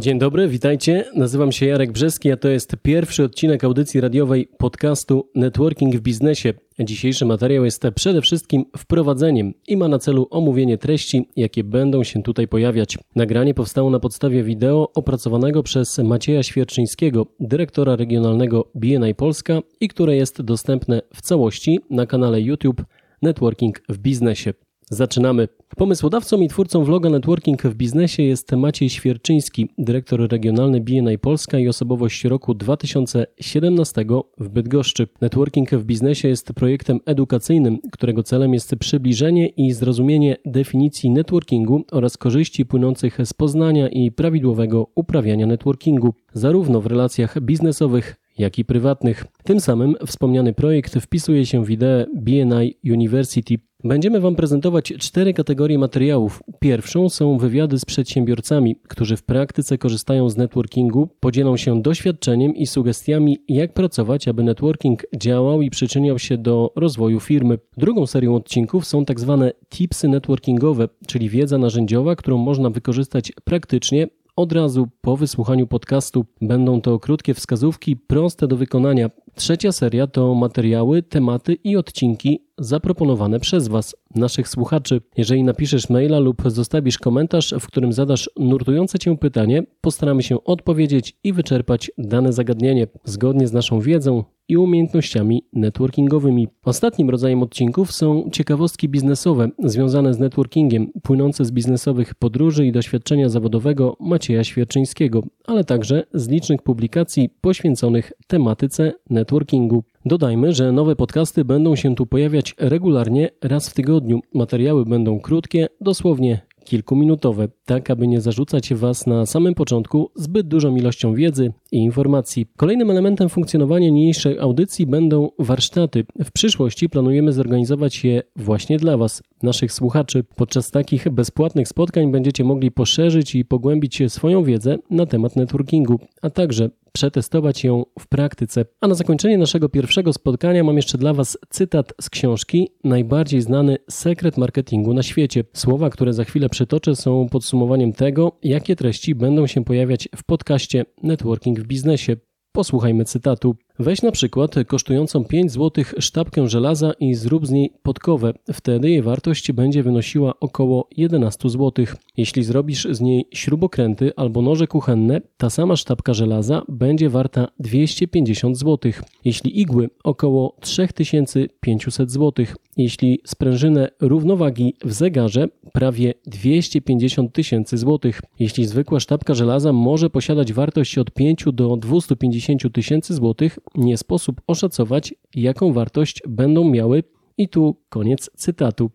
Dzień dobry, witajcie. Nazywam się Jarek Brzeski, a to jest pierwszy odcinek audycji radiowej podcastu Networking w biznesie. Dzisiejszy materiał jest przede wszystkim wprowadzeniem i ma na celu omówienie treści, jakie będą się tutaj pojawiać. Nagranie powstało na podstawie wideo opracowanego przez Macieja Świerczyńskiego, dyrektora regionalnego BNI Polska i które jest dostępne w całości na kanale YouTube Networking w biznesie. Zaczynamy. Pomysłodawcą i twórcą vloga Networking w biznesie jest Maciej Świerczyński, dyrektor regionalny BNI Polska i osobowość roku 2017 w Bydgoszczy. Networking w biznesie jest projektem edukacyjnym, którego celem jest przybliżenie i zrozumienie definicji networkingu oraz korzyści płynących z poznania i prawidłowego uprawiania networkingu, zarówno w relacjach biznesowych, jak i prywatnych. Tym samym wspomniany projekt wpisuje się w ideę BNI University. Będziemy Wam prezentować cztery kategorie materiałów. Pierwszą są wywiady z przedsiębiorcami, którzy w praktyce korzystają z networkingu, podzielą się doświadczeniem i sugestiami, jak pracować, aby networking działał i przyczyniał się do rozwoju firmy. Drugą serią odcinków są tak zwane tipsy networkingowe, czyli wiedza narzędziowa, którą można wykorzystać praktycznie od razu po wysłuchaniu podcastu. Będą to krótkie wskazówki, proste do wykonania. Trzecia seria to materiały, tematy i odcinki zaproponowane przez Was, naszych słuchaczy. Jeżeli napiszesz maila lub zostawisz komentarz, w którym zadasz nurtujące Cię pytanie, postaramy się odpowiedzieć i wyczerpać dane zagadnienie zgodnie z naszą wiedzą i umiejętnościami networkingowymi. Ostatnim rodzajem odcinków są ciekawostki biznesowe związane z networkingiem, płynące z biznesowych podróży i doświadczenia zawodowego Macieja Świerczyńskiego, ale także z licznych publikacji poświęconych tematyce networkingu. Dodajmy, że nowe podcasty będą się tu pojawiać regularnie raz w tygodniu. Materiały będą krótkie, dosłownie kilkuminutowe, tak aby nie zarzucać Was na samym początku zbyt dużą ilością wiedzy i informacji. Kolejnym elementem funkcjonowania niniejszej audycji będą warsztaty. W przyszłości planujemy zorganizować je właśnie dla Was, naszych słuchaczy. Podczas takich bezpłatnych spotkań będziecie mogli poszerzyć i pogłębić swoją wiedzę na temat networkingu, a także przetestować ją w praktyce. A na zakończenie naszego pierwszego spotkania mam jeszcze dla Was cytat z książki Najbardziej znany sekret marketingu na świecie. Słowa, które za chwilę przytoczę, są podsumowaniem tego, jakie treści będą się pojawiać w podcaście Networking w biznesie. Posłuchajmy cytatu. Weź na przykład kosztującą 5 zł sztabkę żelaza i zrób z niej podkowę. Wtedy jej wartość będzie wynosiła około 11 zł. Jeśli zrobisz z niej śrubokręty albo noże kuchenne, ta sama sztabka żelaza będzie warta 250 zł. Jeśli igły około 3500 zł. Jeśli sprężynę równowagi w zegarze prawie 250 tysięcy złotych. Jeśli zwykła sztabka żelaza może posiadać wartość od 5 do 250 tysięcy złotych, nie sposób oszacować, jaką wartość będą miały i tu koniec cytatu.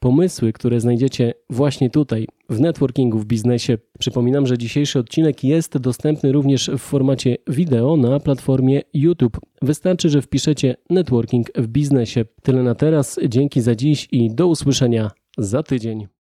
Pomysły, które znajdziecie właśnie tutaj, w networkingu w biznesie. Przypominam, że dzisiejszy odcinek jest dostępny również w formacie wideo na platformie YouTube. Wystarczy, że wpiszecie networking w biznesie. Tyle na teraz, dzięki za dziś i do usłyszenia za tydzień.